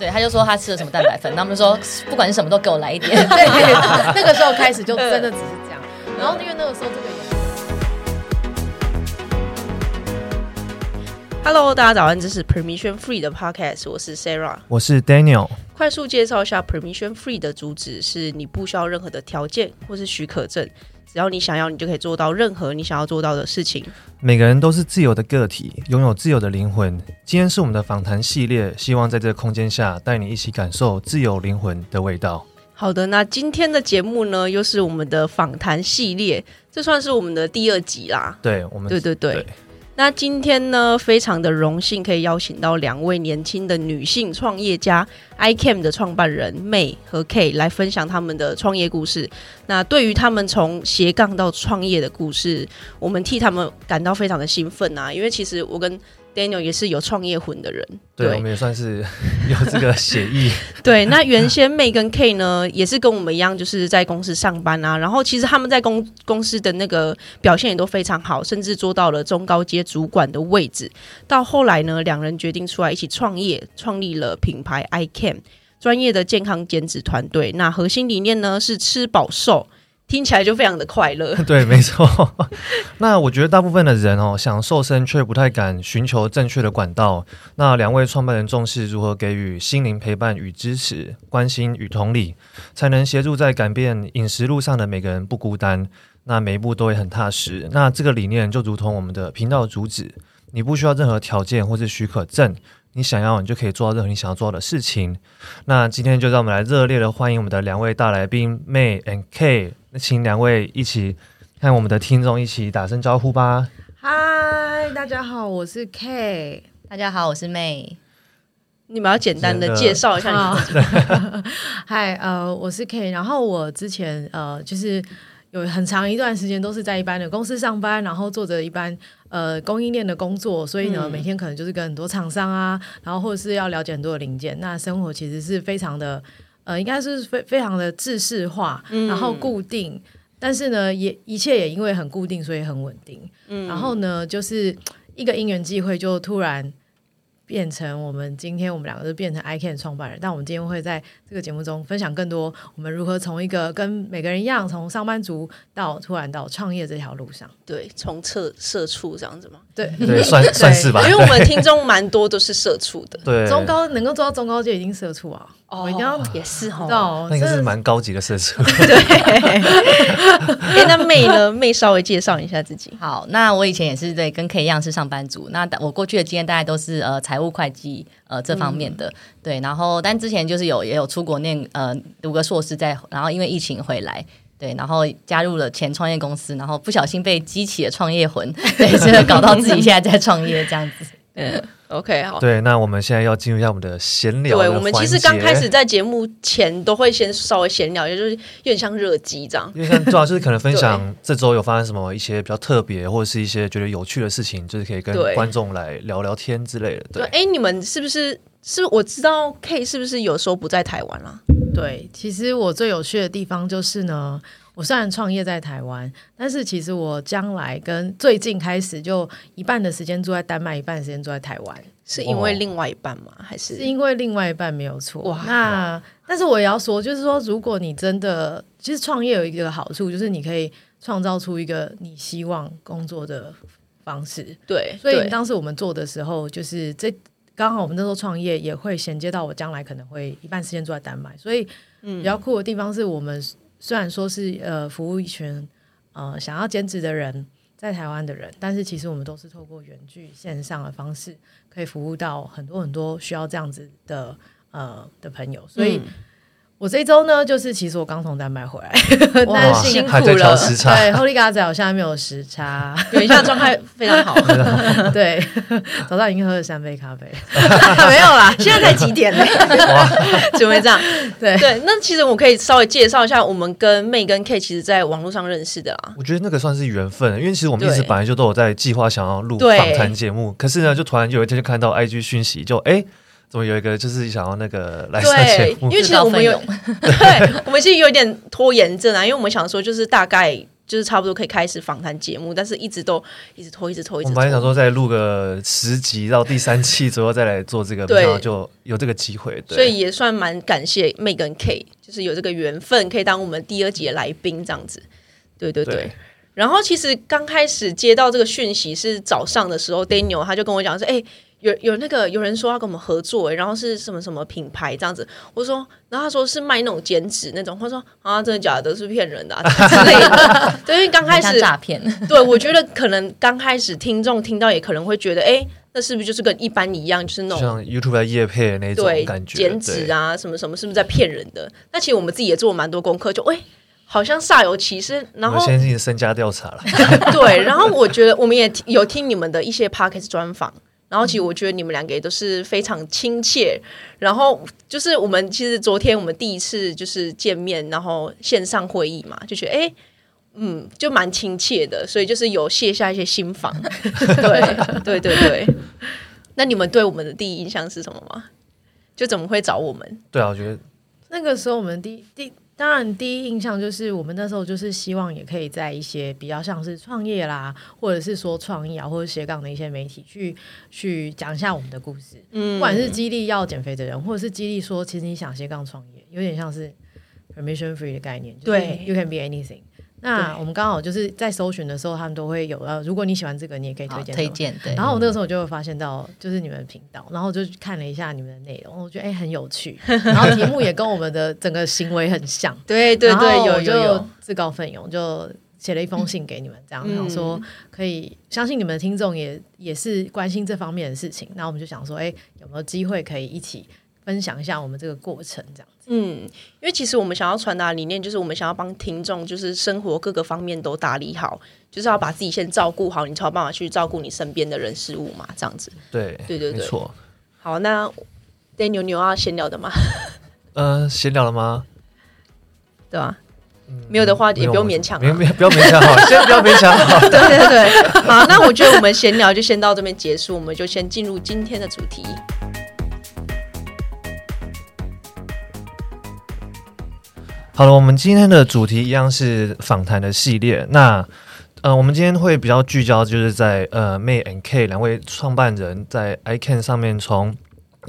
对，他就说他吃了什么蛋白粉，他们说不管是什么都给我来一点。对，那个时候开始就真的只是这样。然后因为那个时候这个也。Hello，大家早安，这是 Permission Free 的 Podcast，我是 Sarah，我是 Daniel。快速介绍一下 Permission Free 的主旨是：你不需要任何的条件或是许可证，只要你想要，你就可以做到任何你想要做到的事情。每个人都是自由的个体，拥有自由的灵魂。今天是我们的访谈系列，希望在这个空间下带你一起感受自由灵魂的味道。好的，那今天的节目呢，又是我们的访谈系列，这算是我们的第二集啦。对，我们对对对。对那今天呢，非常的荣幸可以邀请到两位年轻的女性创业家，iCAM 的创办人 May 和 K 来分享他们的创业故事。那对于他们从斜杠到创业的故事，我们替他们感到非常的兴奋啊！因为其实我跟 Daniel 也是有创业魂的人，对，对我们也算是 有这个血液。对，那原先 May 跟 Kay 呢，也是跟我们一样，就是在公司上班啊。然后其实他们在公公司的那个表现也都非常好，甚至做到了中高阶主管的位置。到后来呢，两人决定出来一起创业，创立了品牌 I Can 专业的健康减脂团队。那核心理念呢是吃饱瘦。听起来就非常的快乐。对，没错。那我觉得大部分的人哦，想瘦身却不太敢寻求正确的管道。那两位创办人重视如何给予心灵陪伴与支持、关心与同理，才能协助在改变饮食路上的每个人不孤单。那每一步都会很踏实。那这个理念就如同我们的频道主旨，你不需要任何条件或是许可证。你想要，你就可以做到任何你想要做的事情。那今天就让我们来热烈的欢迎我们的两位大来宾 May and K。那请两位一起看我们的听众一起打声招呼吧。嗨，大家好，我是 Kay。大家好，我是 May。你们要简单的介绍一下你自己。嗨，呃，我是 Kay。然后我之前呃，就是有很长一段时间都是在一般的公司上班，然后做着一般。呃，供应链的工作，所以呢，每天可能就是跟很多厂商啊，然后或者是要了解很多的零件。那生活其实是非常的，呃，应该是非非常的制式化，嗯、然后固定。但是呢，也一切也因为很固定，所以很稳定。嗯、然后呢，就是 一个因缘际会，就突然。变成我们今天我们两个就变成 iCan 创办人，但我们今天会在这个节目中分享更多我们如何从一个跟每个人一样，从上班族到突然到创业这条路上，对，从社社畜这样子吗？对，对，算 算是吧。因为我们听众 蛮多都是社畜的，对，中高能够做到中高阶已经社畜啊。哦，一定要也是哈，那应该是蛮高级的社畜。对，哎，那 May 呢？May 稍微介绍一下自己。好，那我以前也是对跟 Kay 一样是上班族。那我过去的经验大概都是呃财务会计呃这方面的。嗯、对，然后但之前就是有也有出国念呃读个硕士在，然后因为疫情回来，对，然后加入了前创业公司，然后不小心被激起了创业魂，对，真的搞到自己现在在创业这样子。嗯，OK，好。对，那我们现在要进入一下我们的闲聊的。对，我们其实刚开始在节目前都会先稍微闲聊，也就是有点像热机这样。因为像主要就是可能分享这周有发生什么一些比较特别或者是一些觉得有趣的事情，就是可以跟观众来聊聊天之类的。对，哎，你们是不是是？我知道 Kay 是不是有时候不在台湾啦？对，其实我最有趣的地方就是呢。我虽然创业在台湾，但是其实我将来跟最近开始就一半的时间住在丹麦，一半的时间住在台湾，是因为另外一半吗？还是是因为另外一半没有错？哇！那但是我也要说，就是说，如果你真的其实创业有一个好处，就是你可以创造出一个你希望工作的方式。对，所以当时我们做的时候，就是这刚好我们那时候创业也会衔接到我将来可能会一半时间住在丹麦，所以比较酷的地方是我们。虽然说是呃服务一群呃想要兼职的人在台湾的人，但是其实我们都是透过远距线上的方式，可以服务到很多很多需要这样子的呃的朋友，所以。我这一周呢，就是其实我刚从丹麦回来，但是辛苦了。对，Holy God 在我现在没有时差，等一下状态非常好。对，早上已经喝了三杯咖啡，没有啦，现在才几点呢？怎么会这样？对对，那其实我可以稍微介绍一下，我们跟 May 跟 Kay 其实在网络上认识的啦。我觉得那个算是缘分，因为其实我们一直本来就都有在计划想要录访谈节目，可是呢，就突然有一天就看到 IG 讯息，就哎。怎么有一个就是想要那个来上节目？因为其实我们有，对，我们其实有点拖延症啊，因为我们想说就是大概就是差不多可以开始访谈节目，但是一直都一直拖，一直拖，一直拖。我们本来想说再录个十集到第三期左右再来做这个，对，然后就有这个机会，对。所以也算蛮感谢 May 跟 K，就是有这个缘分可以当我们第二集的来宾这样子。对对对。对然后其实刚开始接到这个讯息是早上的时候，Daniel 他就跟我讲说：“哎。”有有那个有人说要跟我们合作，然后是什么什么品牌这样子，我说，然后他说是卖那种剪纸那种，他说啊，真的假的？是骗人的、啊、之类的。对，因为刚开始 诈骗。对，我觉得可能刚开始听众听到也可能会觉得，哎，那是不是就是跟一般一样，就是那种像 YouTube 的业配那种感觉，剪纸啊什么什么，是不是在骗人的？那其实我们自己也做了蛮多功课，就哎，好像煞有其事。然后先进行身家调查了。对，然后我觉得我们也有听你们的一些 p o c k e t 专访。然后其实我觉得你们两个也都是非常亲切，然后就是我们其实昨天我们第一次就是见面，然后线上会议嘛，就觉得哎，嗯，就蛮亲切的，所以就是有卸下一些心防。对对对对，那你们对我们的第一印象是什么吗？就怎么会找我们？对啊，我觉得那个时候我们第第。当然，第一印象就是我们那时候就是希望也可以在一些比较像是创业啦，或者是说创意啊，或者斜杠的一些媒体去去讲一下我们的故事。嗯，不管是激励要减肥的人，或者是激励说其实你想斜杠创业，有点像是 permission free 的概念。对，you can be anything。那我们刚好就是在搜寻的时候，他们都会有呃，如果你喜欢这个，你也可以推荐推荐。对，然后我那个时候我就会发现到，就是你们的频道，然后就看了一下你们的内容，我觉得哎很有趣，然后题目也跟我们的整个行为很像。对 对对，有有有，自告奋勇就写了一封信给你们，这样，然后说可以相信你们的听众也也是关心这方面的事情，那我们就想说，哎，有没有机会可以一起分享一下我们这个过程，这样子。嗯，因为其实我们想要传达的理念就是，我们想要帮听众，就是生活各个方面都打理好，就是要把自己先照顾好，你才有办法去照顾你身边的人事物嘛，这样子。对，对对对，没错。好，那 Daniel 你有要闲聊的吗？嗯、呃，闲聊了吗？对吧？嗯、没有的话也不用勉强，没没不要勉强好，先不要勉强 好。对对对，好，那我觉得我们闲聊就先到这边结束，我们就先进入今天的主题。好了，我们今天的主题一样是访谈的系列。那呃，我们今天会比较聚焦，就是在呃 May and K 两位创办人在 iCAN 上面，从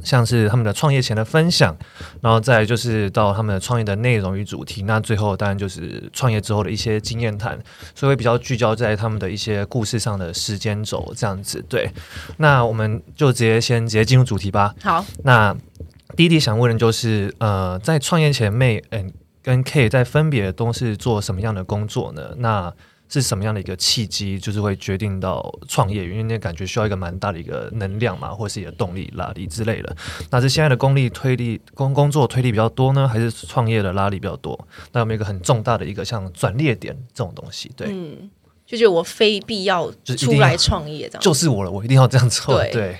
像是他们的创业前的分享，然后再就是到他们的创业的内容与主题。那最后当然就是创业之后的一些经验谈，所以会比较聚焦在他们的一些故事上的时间轴这样子。对，那我们就直接先直接进入主题吧。好，那第一题想问的就是呃，在创业前 May and 跟 K 在分别都是做什么样的工作呢？那是什么样的一个契机，就是会决定到创业？因为那感觉需要一个蛮大的一个能量嘛，或是一个动力拉力之类的。那是现在的功力推力工工作推力比较多呢，还是创业的拉力比较多？那有没有一个很重大的一个像转捩点这种东西？对，嗯，就觉得我非必要出来创业这样，就是我了，我一定要这样做。对，对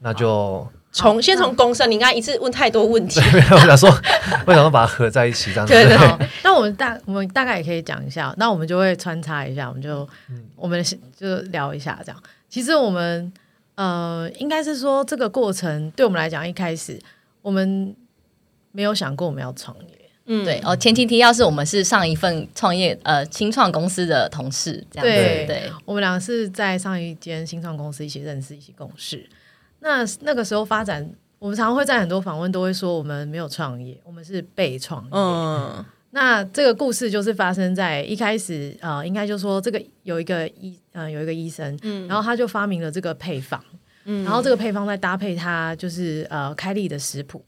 那就。从先从公社，你刚才一次问太多问题。我想说，我想说把它合在一起这样子。对对对。那我们大我们大概也可以讲一下，那我们就会穿插一下，我们就、嗯、我们就聊一下这样。其实我们呃，应该是说这个过程对我们来讲，一开始我们没有想过我们要创业。嗯，对哦。前提提要是我们是上一份创业呃新创公司的同事，这样子。对，对我们两个是在上一间新创公司一起认识，一起共事。那那个时候发展，我们常常会在很多访问都会说，我们没有创业，我们是被创业。嗯，那这个故事就是发生在一开始，呃，应该就说这个有一个医，呃，有一个医生，嗯，然后他就发明了这个配方，嗯，然后这个配方再搭配他就是呃开立的食谱，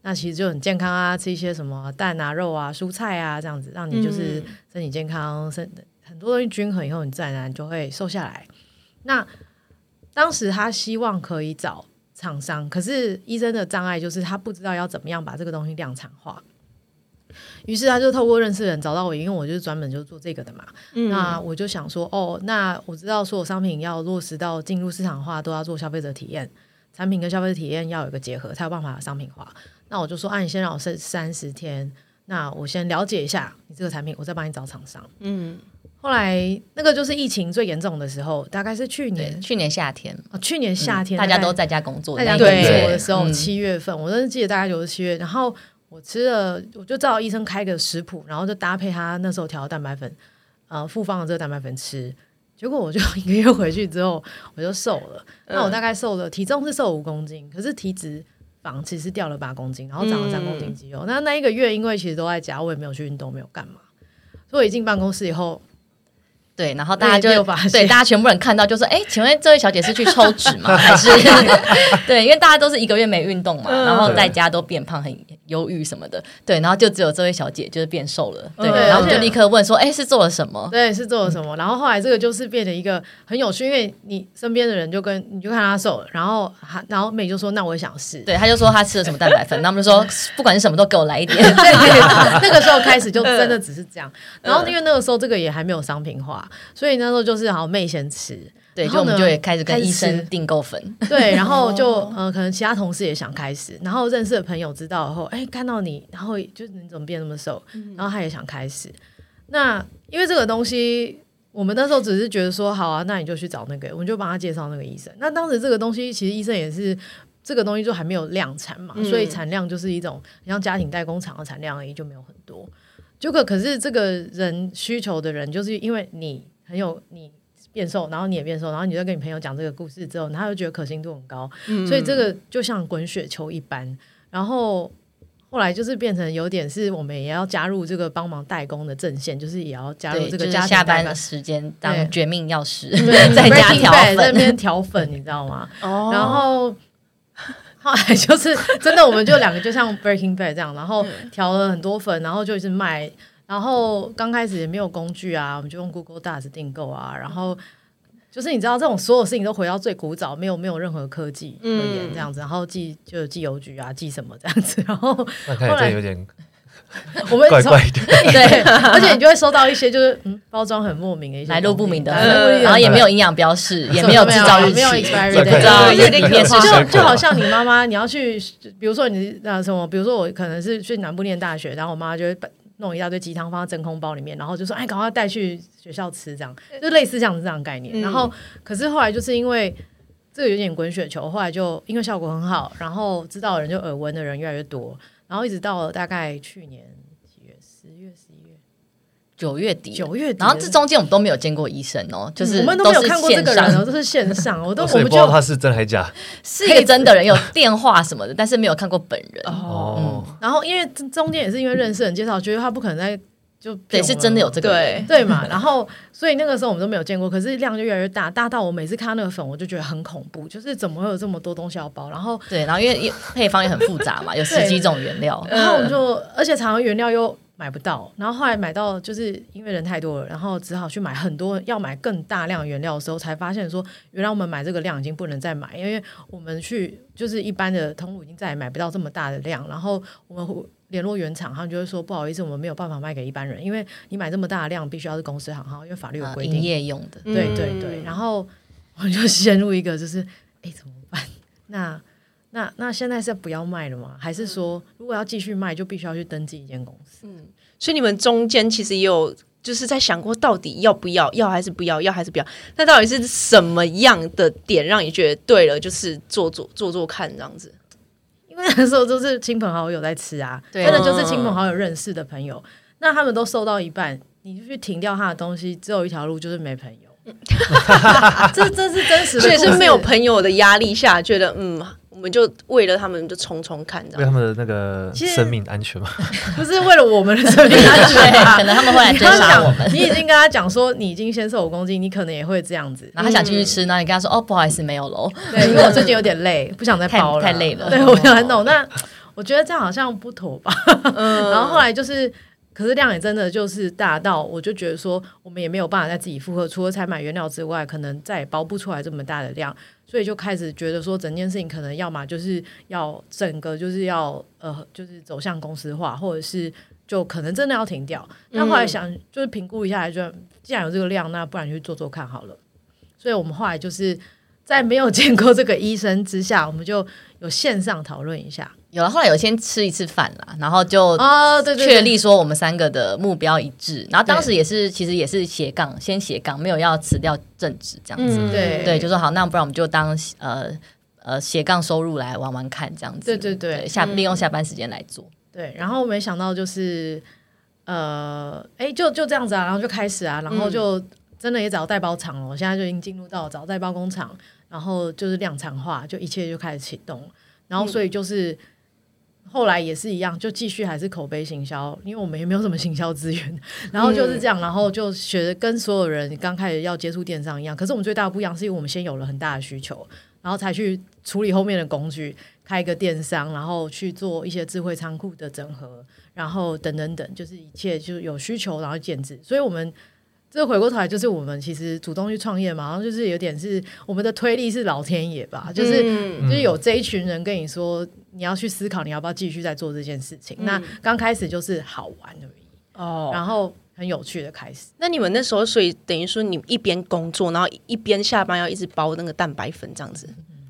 那其实就很健康啊，吃一些什么蛋啊、肉啊、蔬菜啊这样子，让你就是身体健康，身很多东西均衡以后，你自然而然就会瘦下来。那当时他希望可以找厂商，可是医生的障碍就是他不知道要怎么样把这个东西量产化。于是他就透过认识人找到我，因为我就是专门就做这个的嘛。嗯、那我就想说，哦，那我知道所有商品要落实到进入市场化，都要做消费者体验，产品跟消费者体验要有一个结合，才有办法商品化。那我就说，啊，你先让我设三十天，那我先了解一下你这个产品，我再帮你找厂商。嗯。后来那个就是疫情最严重的时候，大概是去年去年夏天哦，去年夏天、嗯、大家都在家工作，大家工作的时候，七月份，我真的记得大概就是七月。然后我吃了，我就照医生开个食谱，然后就搭配他那时候调的蛋白粉，呃复方的这个蛋白粉吃，结果我就 一个月回去之后我就瘦了。那我大概瘦了，体重是瘦五公斤，可是体脂肪其实掉了八公斤，然后长了三公斤肌肉。嗯、那那一个月因为其实都在家，我也没有去运动，没有干嘛，所以我一进办公室以后。对，然后大家就对大家全部人看到就说：“哎，请问这位小姐是去抽脂吗？还是对？因为大家都是一个月没运动嘛，然后在家都变胖，很忧郁什么的。对，然后就只有这位小姐就是变瘦了。对，然后我们就立刻问说：哎，是做了什么？对，是做了什么？然后后来这个就是变成一个很有趣，因为你身边的人就跟你就看她瘦了，然后然后美就说：那我也想试。对，他就说他吃了什么蛋白粉，那我们就说不管是什么都给我来一点。对，那个时候开始就真的只是这样。然后因为那个时候这个也还没有商品化。所以那时候就是好妹先吃，对，就我们就也开始跟医生订购粉，对，然后就呃，可能其他同事也想开始，然后认识的朋友知道后，哎，看到你，然后就你怎么变那么瘦，然后他也想开始。那因为这个东西，我们那时候只是觉得说，好啊，那你就去找那个，我们就帮他介绍那个医生。那当时这个东西其实医生也是这个东西就还没有量产嘛，所以产量就是一种像家庭代工厂的产量而已，就没有很多。就可可是这个人需求的人，就是因为你。很有你变瘦，然后你也变瘦，然后你再跟你朋友讲这个故事之后，他就觉得可信度很高，嗯、所以这个就像滚雪球一般。然后后来就是变成有点是我们也要加入这个帮忙代工的阵线，就是也要加入这个加、就是、下班的时间当绝命药师，在家调粉，在那边调粉，你知道吗？哦，然后后来就是真的，我们就两个就像 Breaking Bad 这样，然后调了很多粉，然后就是卖。然后刚开始也没有工具啊，我们就用 Google Docs 订购啊。然后就是你知道，这种所有事情都回到最古早，没有没有任何科技可言这样子。然后寄就寄邮局啊，寄什么这样子。然后那看起来有点 我们怪怪的，对，而且你就会收到一些就是嗯包装很莫名的一些来路不明的，然后也没有营养标示，也没有制造日期，没有 expiry 的，就就好像你妈妈你要去，比如说你呃什么，比如说我可能是去南部念大学，然后我妈就会弄一大堆鸡汤放在真空包里面，然后就说：“哎，赶快带去学校吃。”这样。就类似这样子这样的概念。嗯、然后，可是后来就是因为这个有点滚雪球，后来就因为效果很好，然后知道的人就耳闻的人越来越多，然后一直到了大概去年几月，十月、十一月。九月底，九月底，然后这中间我们都没有见过医生哦，就是我们都没有看过这个人哦，都是线上，我都我们不知道他是真还假，是一个真的人，有电话什么的，但是没有看过本人。哦。然后因为中间也是因为认识人介绍，觉得他不可能在就得，是真的有这个对 对嘛。然后所以那个时候我们都没有见过，可是量就越来越大，大到我每次看到那个粉，我就觉得很恐怖，就是怎么会有这么多东西要包？然后对，然后因为配方也很复杂嘛，有十几种原料，然后我就而且常常原料又。买不到，然后后来买到，就是因为人太多了，然后只好去买很多，要买更大量原料的时候，才发现说，原来我们买这个量已经不能再买，因为我们去就是一般的通路已经再也买不到这么大的量，然后我们联络原厂，他们就会说不好意思，我们没有办法卖给一般人，因为你买这么大的量，必须要是公司行号，因为法律有规定，营业用的，对对对，然后我就陷入一个就是，哎，怎么办？那。那那现在是不要卖了吗？还是说，如果要继续卖，就必须要去登记一间公司？嗯，所以你们中间其实也有就是在想过，到底要不要，要还是不要，要还是不要？那到底是什么样的点让你觉得对了？就是做做做做看这样子。因为那时候都是亲朋好友在吃啊，对，真的就是亲朋好友认识的朋友，嗯、那他们都收到一半，你就去停掉他的东西，只有一条路，就是没朋友。这这是真实的，所以是没有朋友的压力下，觉得嗯。我们就为了他们就冲冲看，为他们的那个生命安全嘛？不是为了我们的生命安全，可能他们会来追杀我们。你已经跟他讲说你已经先瘦五公斤，你可能也会这样子，然后他想继续吃，那你跟他说哦，不好意思，没有喽。对，因为我最近有点累，不想再包了，太累了。对，我想很懂。那我觉得这样好像不妥吧？然后后来就是。可是量也真的就是大到，我就觉得说，我们也没有办法再自己负荷，除了采买原料之外，可能再也包不出来这么大的量，所以就开始觉得说，整件事情可能要么就是要整个就是要呃，就是走向公司化，或者是就可能真的要停掉。但后来想，就是评估一下，就既然有这个量，那不然就做做看好了。所以我们后来就是在没有 见过这个医生之下，我们就有线上讨论一下。有了，后来有先吃一次饭啦，然后就啊，对确立说我们三个的目标一致。然后当时也是，其实也是斜杠，先斜杠，没有要辞掉正职这样子。嗯、对对，就说好，那不然我们就当呃呃斜杠收入来玩玩看这样子。对对对，对下利用下班时间来做。对，然后没想到就是呃，哎，就就这样子啊，然后就开始啊，然后就真的也找代包厂了，我现在就已经进入到找代包工厂，然后就是量产化，就一切就开始启动，然后所以就是。嗯后来也是一样，就继续还是口碑行销，因为我们也没有什么行销资源，然后就是这样，然后就学的跟所有人刚开始要接触电商一样。可是我们最大的不一样，是因为我们先有了很大的需求，然后才去处理后面的工具，开一个电商，然后去做一些智慧仓库的整合，然后等等等，就是一切就有需求，然后建制。所以我们。这回过头来就是我们其实主动去创业嘛，然后就是有点是我们的推力是老天爷吧，就是、嗯、就是有这一群人跟你说你要去思考你要不要继续再做这件事情。嗯、那刚开始就是好玩而已哦，然后很有趣的开始。那你们那时候所以等于说你一边工作，然后一边下班要一直包那个蛋白粉这样子，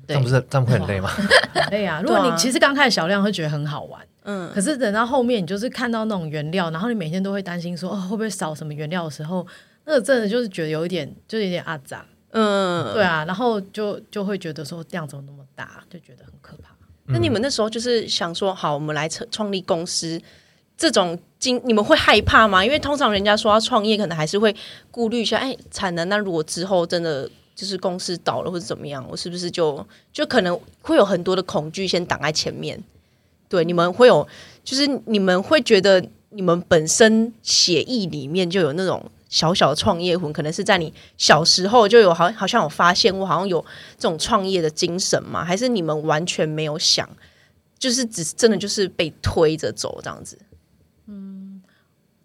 对，这样不是这样会很累吗？很累啊！如果你其实刚开始小量会觉得很好玩，嗯，可是等到后面你就是看到那种原料，然后你每天都会担心说哦会不会少什么原料的时候。那个真的就是觉得有一点，就有点阿杂，嗯，对啊，然后就就会觉得说量怎么那么大，就觉得很可怕。嗯、那你们那时候就是想说，好，我们来创创立公司，这种经你们会害怕吗？因为通常人家说要创业，可能还是会顾虑一下，哎，产能，那如果之后真的就是公司倒了或者怎么样，我是不是就就可能会有很多的恐惧先挡在前面？对，你们会有，就是你们会觉得你们本身写意里面就有那种。小小的创业魂，可能是在你小时候就有，好好像有发现我，好像有这种创业的精神吗？还是你们完全没有想，就是只是真的就是被推着走这样子？嗯，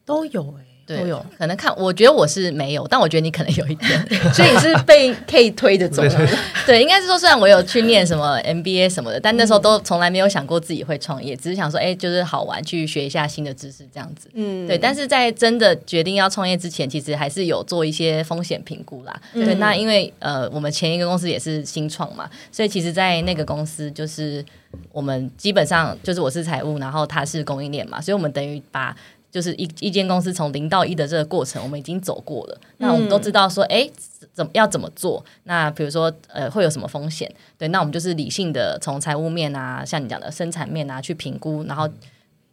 都有哎、都有可能看，我觉得我是没有，但我觉得你可能有一点，所以你是被可以推着走的。对，应该是说，虽然我有去念什么 MBA 什么的，但那时候都从来没有想过自己会创业，只是想说，哎、欸，就是好玩，去学一下新的知识这样子。嗯，对。但是在真的决定要创业之前，其实还是有做一些风险评估啦。嗯、对，那因为呃，我们前一个公司也是新创嘛，所以其实，在那个公司就是我们基本上就是我是财务，然后他是供应链嘛，所以我们等于把。就是一一间公司从零到一的这个过程，我们已经走过了。那我们都知道说，哎、嗯，怎么要怎么做？那比如说，呃，会有什么风险？对，那我们就是理性的从财务面啊，像你讲的生产面啊去评估，然后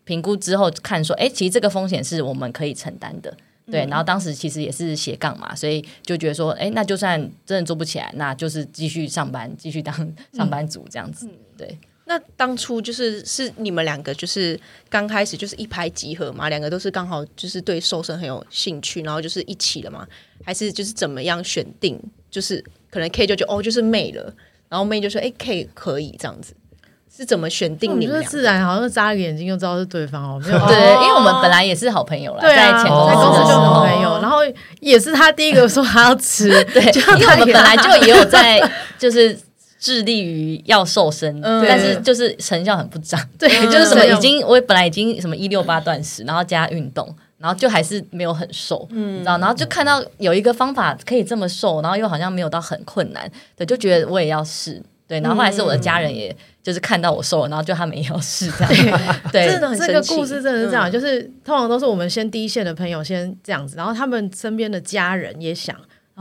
评估之后看说，哎，其实这个风险是我们可以承担的。对，然后当时其实也是斜杠嘛，所以就觉得说，哎，那就算真的做不起来，那就是继续上班，继续当 上班族这样子。对。那当初就是是你们两个就是刚开始就是一拍即合嘛，两个都是刚好就是对瘦身很有兴趣，然后就是一起了嘛，还是就是怎么样选定？就是可能 K 就觉得哦，就是妹了，然后妹就说哎 K 可以这样子，是怎么选定你们？自然好像眨个眼睛就知道是对方哦，没有 对，因为我们本来也是好朋友啦，对在前公司就好朋友，然后也是他第一个说他要吃，对，因为我们本来就也有在就是。致力于要瘦身，嗯、但是就是成效很不彰。对，就是什么已经我本来已经什么一六八断食，然后加运动，然后就还是没有很瘦，嗯，你知道？然后就看到有一个方法可以这么瘦，然后又好像没有到很困难，对，就觉得我也要试。对，然后后来是我的家人，也就是看到我瘦了，然后就他们也要试这样。对，这这个故事真的是这样，嗯、就是通常都是我们先第一线的朋友先这样子，然后他们身边的家人也想。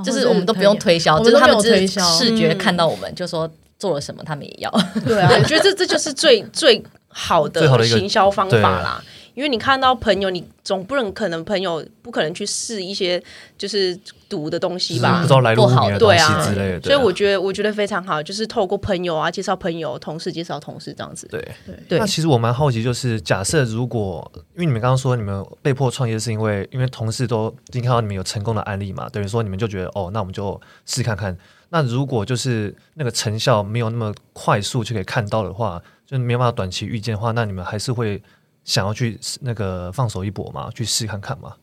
就是我们都不用推销，就是他们只是视觉看到我们，就说做了什么，他们也要。对啊，我觉得这这就是最最好的行销方法啦。因为你看到朋友，你总不能可能朋友不可能去试一些就是毒的东西吧？不知道来路不好，对啊之类的。所以我觉得我觉得非常好，就是透过朋友啊，介绍朋友，同事介绍同事这样子。对对。那其实我蛮好奇，就是假设如果因为你们刚刚说你们被迫创业，是因为因为同事都已经看到你们有成功的案例嘛，等于说你们就觉得哦，那我们就试看看。那如果就是那个成效没有那么快速就可以看到的话，就没有办法短期预见的话，那你们还是会。想要去那个放手一搏嘛，去试看看嘛。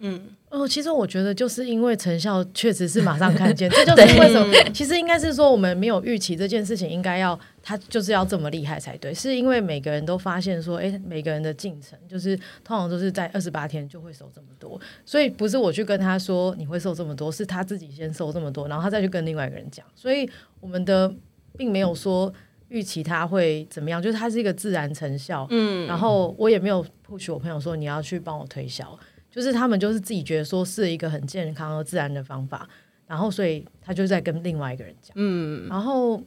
嗯，哦，其实我觉得就是因为成效确实是马上看见，这就是为什么。其实应该是说我们没有预期这件事情应该要他就是要这么厉害才对，是因为每个人都发现说，哎，每个人的进程就是通常都是在二十八天就会瘦这么多，所以不是我去跟他说你会瘦这么多，是他自己先瘦这么多，然后他再去跟另外一个人讲，所以我们的并没有说。预期它会怎么样？就是它是一个自然成效，嗯，然后我也没有 push 我朋友说你要去帮我推销，就是他们就是自己觉得说是一个很健康和自然的方法，然后所以他就在跟另外一个人讲，嗯，然后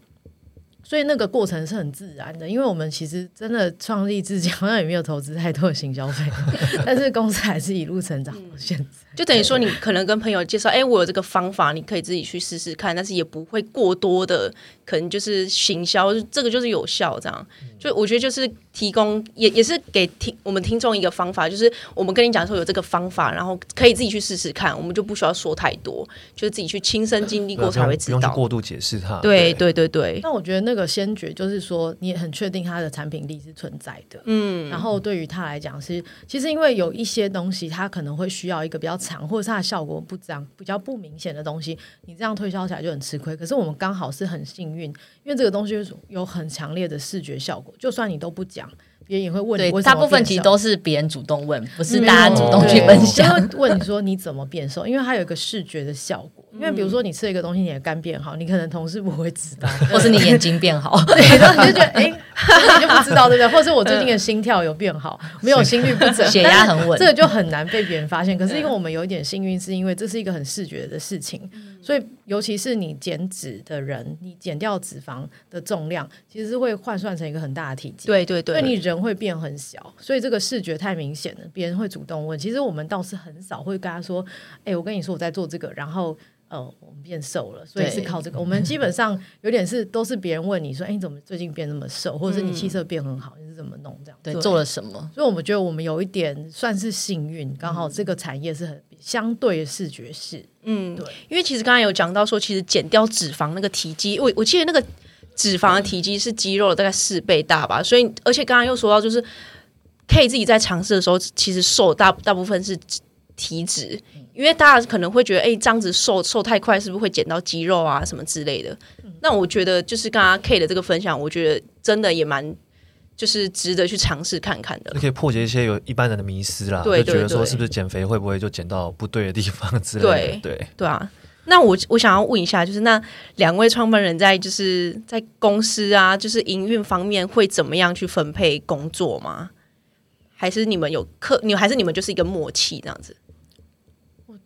所以那个过程是很自然的，因为我们其实真的创立至今好像也没有投资太多的行销费，但是公司还是一路成长到现在。就等于说，你可能跟朋友介绍，哎、欸，我有这个方法，你可以自己去试试看，但是也不会过多的，可能就是行销，这个就是有效这样。就我觉得就是提供，也也是给听我们听众一个方法，就是我们跟你讲说有这个方法，然后可以自己去试试看，我们就不需要说太多，就是自己去亲身经历过才会知道。不用去过度解释它。对对对对。那我觉得那个先决就是说，你也很确定它的产品力是存在的。嗯。然后对于他来讲是，其实因为有一些东西，它可能会需要一个比较长，或者是它的效果不彰、比较不明显的东西，你这样推销起来就很吃亏。可是我们刚好是很幸运，因为这个东西有很强烈的视觉效果，就算你都不讲。别人也会问你，对，大部分其实都是别人主动问，不是大家主动去分享。就会问你说你怎么变瘦，因为它有一个视觉的效果。因为比如说你吃了一个东西，你的肝变好，你可能同事不会知道，或是你眼睛变好，对，然后你就觉得哎，你就不知道对不对？或是我最近的心跳有变好，没有心律不整，血压很稳，这个就很难被别人发现。可是因为我们有一点幸运，是因为这是一个很视觉的事情，所以尤其是你减脂的人，你减掉脂肪的重量，其实是会换算成一个很大的体积。对对对，所以你人会变很小。所以这个视觉太明显了，别人会主动问。其实我们倒是很少会跟他说：“哎，我跟你说我在做这个，然后呃，我们变瘦了，所以是靠这个。”我们基本上有点是都是别人问你说：“哎，你怎么最近变那么瘦？或者是你气色变很好，你是怎么弄这样？”对，做了什么？所以我们觉得我们有一点算是幸运，刚好这个产业是很相对的视觉式。嗯，对，因为其实刚才有讲到说，其实减掉脂肪那个体积，我我记得那个脂肪的体积是肌肉大概四倍大吧。所以而且刚刚又说到就是。可以自己在尝试的时候，其实瘦大大部分是体脂，因为大家可能会觉得，哎、欸，这样子瘦瘦太快，是不是会减到肌肉啊什么之类的？嗯、那我觉得就是刚刚 K 的这个分享，我觉得真的也蛮就是值得去尝试看看的，可以破解一些有一般人的迷思啦，对，就觉得说是不是减肥会不会就减到不对的地方之类的？对对对啊。那我我想要问一下，就是那两位创办人在就是在公司啊，就是营运方面会怎么样去分配工作吗？还是你们有课，你还是你们就是一个默契这样子？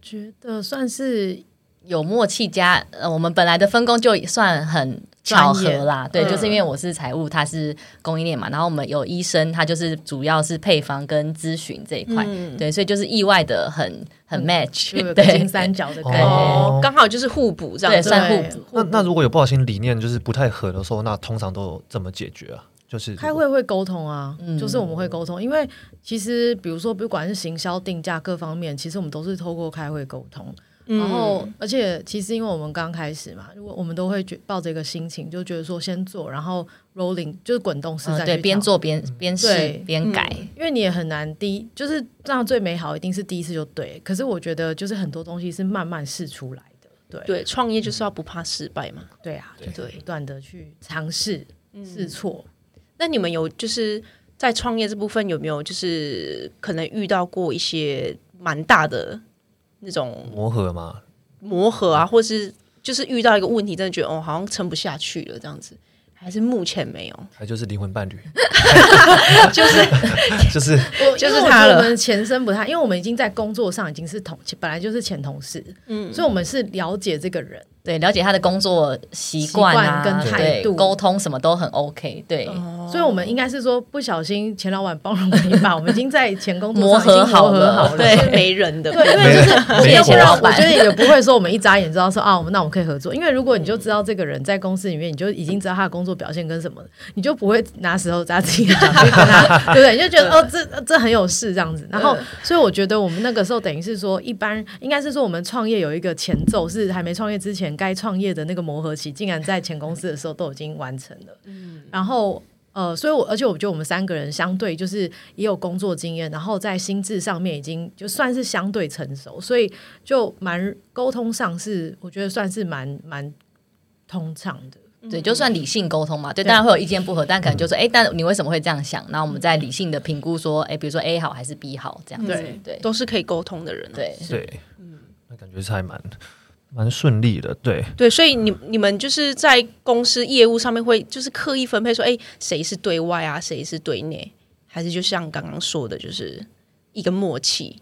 我觉得算是有默契加呃，我们本来的分工就算很巧合啦。对，嗯、就是因为我是财务，他是供应链嘛，然后我们有医生，他就是主要是配方跟咨询这一块。嗯、对，所以就是意外的很很 match，、嗯、对，金三角的感觉，刚、哦、好就是互补这样子，对算互补。那那如果有不小心理念就是不太合的时候，那通常都怎么解决啊？就是开会会沟通啊，嗯、就是我们会沟通，因为其实比如说不管是行销定价各方面，其实我们都是透过开会沟通。嗯、然后，而且其实因为我们刚开始嘛，如果我们都会觉抱着一个心情，就觉得说先做，然后 rolling 就是滚动式在、嗯、对边做边边试边改、嗯，因为你也很难第一就是这样最美好一定是第一次就对。可是我觉得就是很多东西是慢慢试出来的，对。对，创业就是要不怕失败嘛，对啊，对，不断的去尝试试错。嗯那你们有就是在创业这部分有没有就是可能遇到过一些蛮大的那种磨合吗？磨合啊，或是就是遇到一个问题，真的觉得哦，好像撑不下去了这样子。还是目前没有，还就是灵魂伴侣，就是 就是就是他了。我们前身不太，因为我们已经在工作上已经是同，本来就是前同事，嗯，所以我们是了解这个人。对，了解他的工作习惯啊，跟态度，沟通什么都很 OK。对，所以我们应该是说不小心钱老板帮了我们一把，我们已经在前工作磨合好了，对，没人的，对，因为就是我们钱老板，我觉得也不会说我们一眨眼知道说啊，我们那我们可以合作。因为如果你就知道这个人在公司里面，你就已经知道他的工作表现跟什么，你就不会拿石头砸自己的脚去跟他，对不对？你就觉得哦，这这很有事这样子。然后，所以我觉得我们那个时候等于是说，一般应该是说我们创业有一个前奏，是还没创业之前该创业的那个。磨合期竟然在前公司的时候都已经完成了，嗯，然后呃，所以我而且我觉得我们三个人相对就是也有工作经验，然后在心智上面已经就算是相对成熟，所以就蛮沟通上是我觉得算是蛮蛮通畅的，对，就算理性沟通嘛，对，当然会有意见不合，但可能就说哎，但你为什么会这样想？然后我们再理性的评估说，哎，比如说 A 好还是 B 好这样子，对。对，都是可以沟通的人，对。对，嗯，那感觉是还蛮。蛮顺利的，对对，所以你你们就是在公司业务上面会就是刻意分配说，哎，谁是对外啊，谁是对内，还是就像刚刚说的，就是一个默契？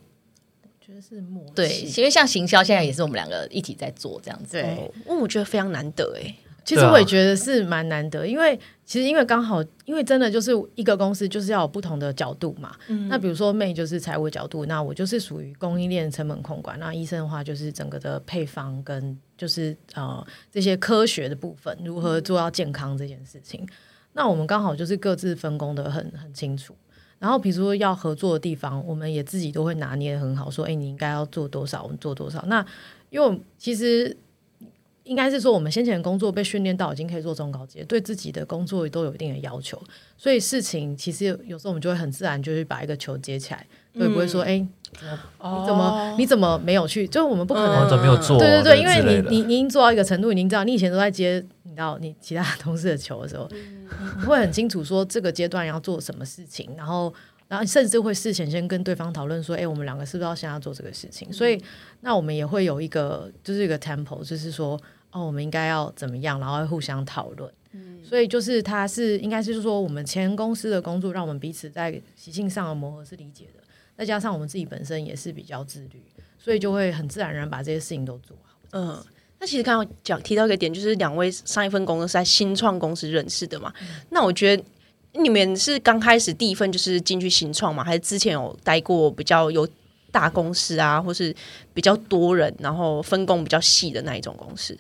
我觉得是默契，对，因为像行销现在也是我们两个一起在做这样子，对，因为我觉得非常难得哎。其实我也觉得是蛮难得，因为其实因为刚好，因为真的就是一个公司就是要有不同的角度嘛。嗯、那比如说 May 就是财务角度，那我就是属于供应链成本控管，那医生的话就是整个的配方跟就是呃这些科学的部分，如何做到健康这件事情。嗯、那我们刚好就是各自分工的很很清楚。然后比如说要合作的地方，我们也自己都会拿捏得很好，说哎，你应该要做多少，我们做多少。那因为其实。应该是说，我们先前的工作被训练到已经可以做中高阶，对自己的工作都有一定的要求，所以事情其实有时候我们就会很自然就去把一个球接起来，对，不会说哎，你怎么你怎么没有去？就是我们不可能怎么没有做？对对对，因为你你你已经做到一个程度，你已经知道你以前都在接你知道你其他同事的球的时候，你会很清楚说这个阶段要做什么事情，然后。然后甚至会事前先跟对方讨论说，哎，我们两个是不是要先要做这个事情？所以那我们也会有一个就是一个 tempo，就是说，哦，我们应该要怎么样，然后会互相讨论。嗯，所以就是他是应该是说，我们前公司的工作让我们彼此在习性上的磨合是理解的，再加上我们自己本身也是比较自律，所以就会很自然而然把这些事情都做好。嗯，那其实刚刚讲提到一个点，就是两位上一份工作是在新创公司认识的嘛？嗯，那我觉得。你们是刚开始第一份就是进去新创吗？还是之前有待过比较有大公司啊，或是比较多人，然后分工比较细的那一种公司？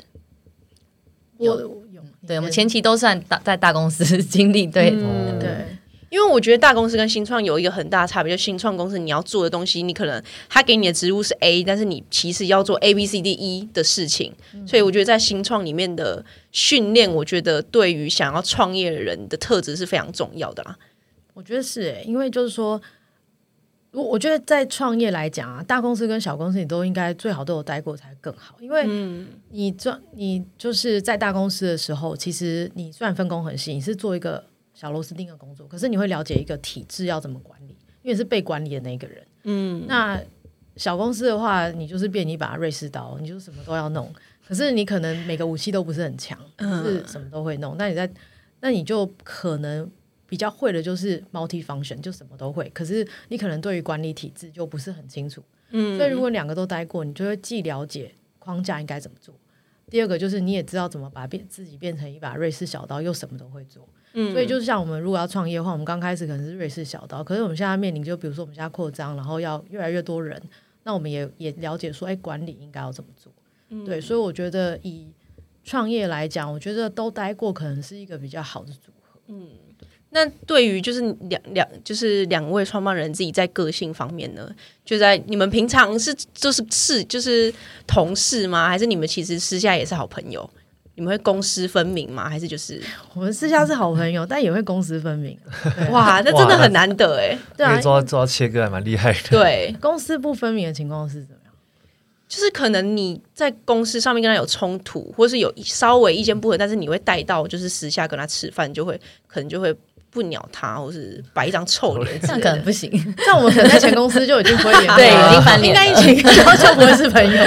有有，对，我们前期都算大在大公司经历，对、嗯、对。因为我觉得大公司跟新创有一个很大的差别，就新创公司你要做的东西，你可能他给你的职务是 A，但是你其实要做 A B C D E 的事情，嗯、所以我觉得在新创里面的训练，我觉得对于想要创业的人的特质是非常重要的啦。我觉得是、欸，因为就是说，我我觉得在创业来讲啊，大公司跟小公司你都应该最好都有待过才更好，因为你做你就是在大公司的时候，其实你虽然分工很细，你是做一个。小螺丝钉的工作，可是你会了解一个体制要怎么管理，因为是被管理的那个人。嗯，那小公司的话，你就是变一把瑞士刀，你就什么都要弄。可是你可能每个武器都不是很强，是什么都会弄。那你在，那你就可能比较会的就是 multi function，就什么都会。可是你可能对于管理体制就不是很清楚。嗯，所以如果两个都待过，你就会既了解框架应该怎么做。第二个就是你也知道怎么把变自己变成一把瑞士小刀，又什么都会做。嗯，所以就是像我们如果要创业的话，我们刚开始可能是瑞士小刀，可是我们现在面临就比如说我们现在扩张，然后要越来越多人，那我们也也了解说，哎，管理应该要怎么做？嗯，对，所以我觉得以创业来讲，我觉得都待过可能是一个比较好的组合。嗯，那对于就是两两就是两位创办人自己在个性方面呢，就在你们平常是就是是就是同事吗？还是你们其实私下也是好朋友？你们会公私分明吗？还是就是我们私下是好朋友，嗯、但也会公私分明。哇，那真的很难得哎！对啊，做到做到切割还蛮厉害的。对，公私不分明的情况是怎么样？就是可能你在公司上面跟他有冲突，或是有稍微意见不合，但是你会带到就是私下跟他吃饭，就会可能就会。不鸟他，或是摆一张臭脸，这样可能不行。像我们可能在前公司就已经不会 脸，对，已经翻脸，应该一起然后就不会是朋友。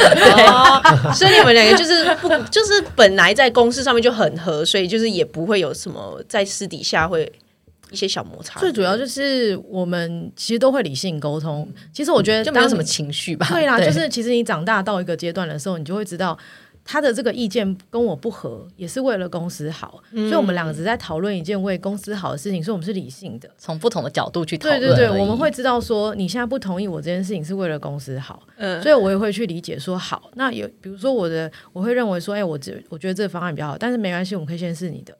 哦，所以你们两个就是不，就是本来在公司上面就很合，所以就是也不会有什么在私底下会一些小摩擦。最主要就是我们其实都会理性沟通。其实我觉得就没有什么情绪吧。对啦，就是其实你长大到一个阶段的时候，你就会知道。他的这个意见跟我不合，也是为了公司好，嗯、所以我们两个只在讨论一件为公司好的事情，所以我们是理性的，从不同的角度去讨论。对对对，我们会知道说你现在不同意我这件事情是为了公司好，嗯，所以我也会去理解说好。那有比如说我的，我会认为说，哎，我这我觉得这个方案比较好，但是没关系，我们可以先试你的。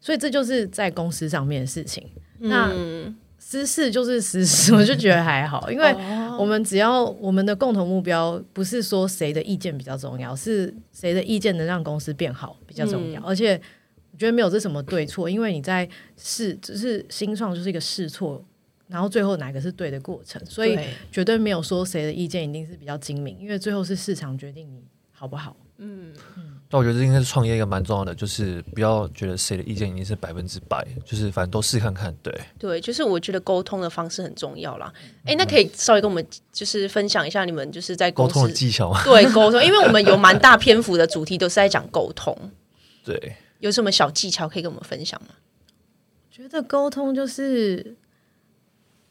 所以这就是在公司上面的事情。嗯、那。私事就是私事，我就觉得还好，因为我们只要我们的共同目标不是说谁的意见比较重要，是谁的意见能让公司变好比较重要。嗯、而且我觉得没有这什么对错，因为你在试，只是新创就是一个试错，然后最后哪个是对的过程，所以绝对没有说谁的意见一定是比较精明，因为最后是市场决定你好不好。嗯嗯。那我觉得这应该是创业一个蛮重要的，就是不要觉得谁的意见一定是百分之百，就是反正都试看看。对对，就是我觉得沟通的方式很重要啦。哎、嗯，那可以稍微跟我们就是分享一下你们就是在沟通的技巧吗？对，沟通，因为我们有蛮大篇幅的主题都是在讲沟通。对，有什么小技巧可以跟我们分享吗？觉得沟通就是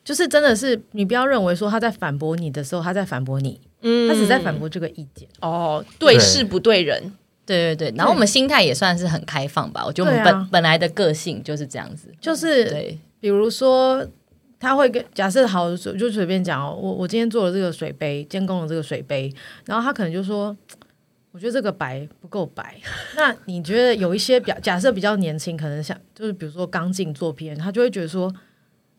就是真的是你不要认为说他在反驳你的时候他在反驳你，嗯，他只在反驳这个意见。哦，对事不对人。对对对，然后我们心态也算是很开放吧。我觉得我们本、啊、本来的个性就是这样子，就是对，比如说他会跟假设好，就随便讲哦，我我今天做了这个水杯，监工了这个水杯，然后他可能就说，我觉得这个白不够白。那你觉得有一些表假设比较年轻，可能想就是比如说刚进做 PM，他就会觉得说。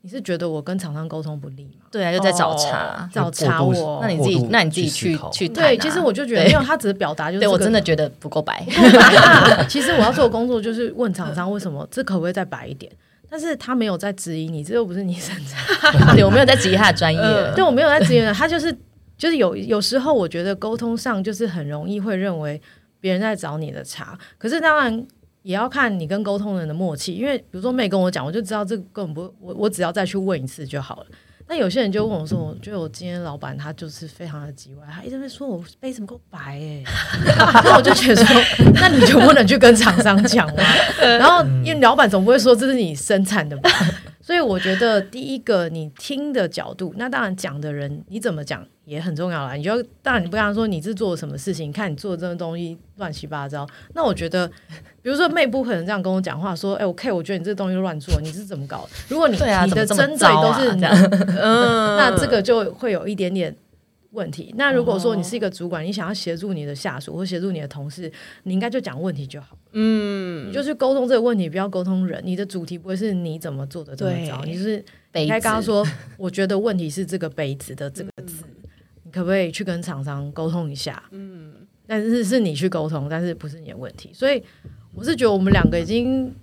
你是觉得我跟厂商沟通不利吗？对啊，就在找茬，找茬我。那你自己，那你自己去去对。其实我就觉得，没有，他只是表达，就是对我真的觉得不够白。其实我要做的工作就是问厂商为什么这可不可以再白一点？但是他没有在质疑你，这又不是你生产，对我没有在质疑他的专业，对我没有在质疑他，就是就是有有时候我觉得沟通上就是很容易会认为别人在找你的茬，可是当然。也要看你跟沟通人的默契，因为比如说妹跟我讲，我就知道这个根本不，我我只要再去问一次就好了。那有些人就问我说，我觉得我今天老板他就是非常的叽歪，他一直在说我杯子不够白哎、欸，那我就觉得说，那你就不能去跟厂商讲吗？然后因为老板总不会说这是你生产的吧？所以我觉得第一个你听的角度，那当然讲的人你怎么讲也很重要啦。你就当然你不跟他说你是做了什么事情，看你做的这个东西乱七八糟，那我觉得。比如说，妹不可能这样跟我讲话，说：“哎、欸，我 K，我觉得你这个东西乱做，你是怎么搞的？”如果你、啊、你的针对都是这样，嗯，那这个就会有一点点问题。那如果说你是一个主管，你想要协助你的下属或协助你的同事，你应该就讲问题就好。嗯，你就去沟通这个问题，不要沟通人。你的主题不会是你怎么做的这么糟，你就是应该刚刚说，我觉得问题是这个杯子的这个字，嗯、你可不可以去跟厂商沟通一下？嗯，但是是你去沟通，但是不是你的问题，所以。我是觉得我们两个已经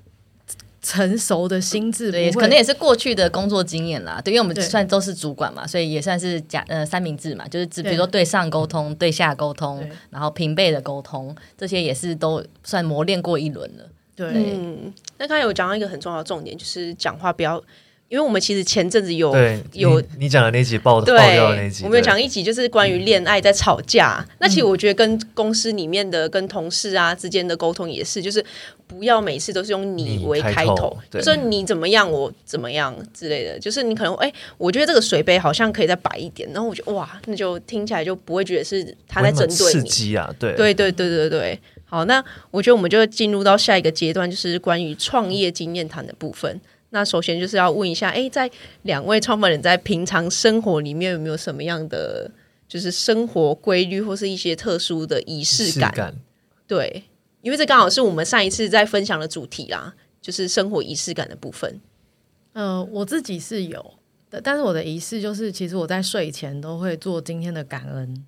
成熟的心智，对，可能也是过去的工作经验啦。对，因为我们算都是主管嘛，所以也算是假呃三明治嘛，就是比如说对上沟通、对下沟通，然后平辈的沟通，这些也是都算磨练过一轮了。对，嗯，那刚才有讲到一个很重要的重点，就是讲话不要。因为我们其实前阵子有有你讲的那集爆对爆料的那集，我们有讲一集就是关于恋爱在吵架。嗯、那其实我觉得跟公司里面的跟同事啊之间的沟通也是，就是不要每次都是用你为开头，开头就说你怎么样我怎么样之类的。就是你可能哎，我觉得这个水杯好像可以再白一点，然后我觉得哇，那就听起来就不会觉得是他在针对你。刺激啊，对对对对对对。好，那我觉得我们就进入到下一个阶段，就是关于创业经验谈的部分。那首先就是要问一下，哎，在两位创办人在平常生活里面有没有什么样的就是生活规律或是一些特殊的仪式感？感对，因为这刚好是我们上一次在分享的主题啦，就是生活仪式感的部分。嗯、呃，我自己是有的，但是我的仪式就是，其实我在睡前都会做今天的感恩。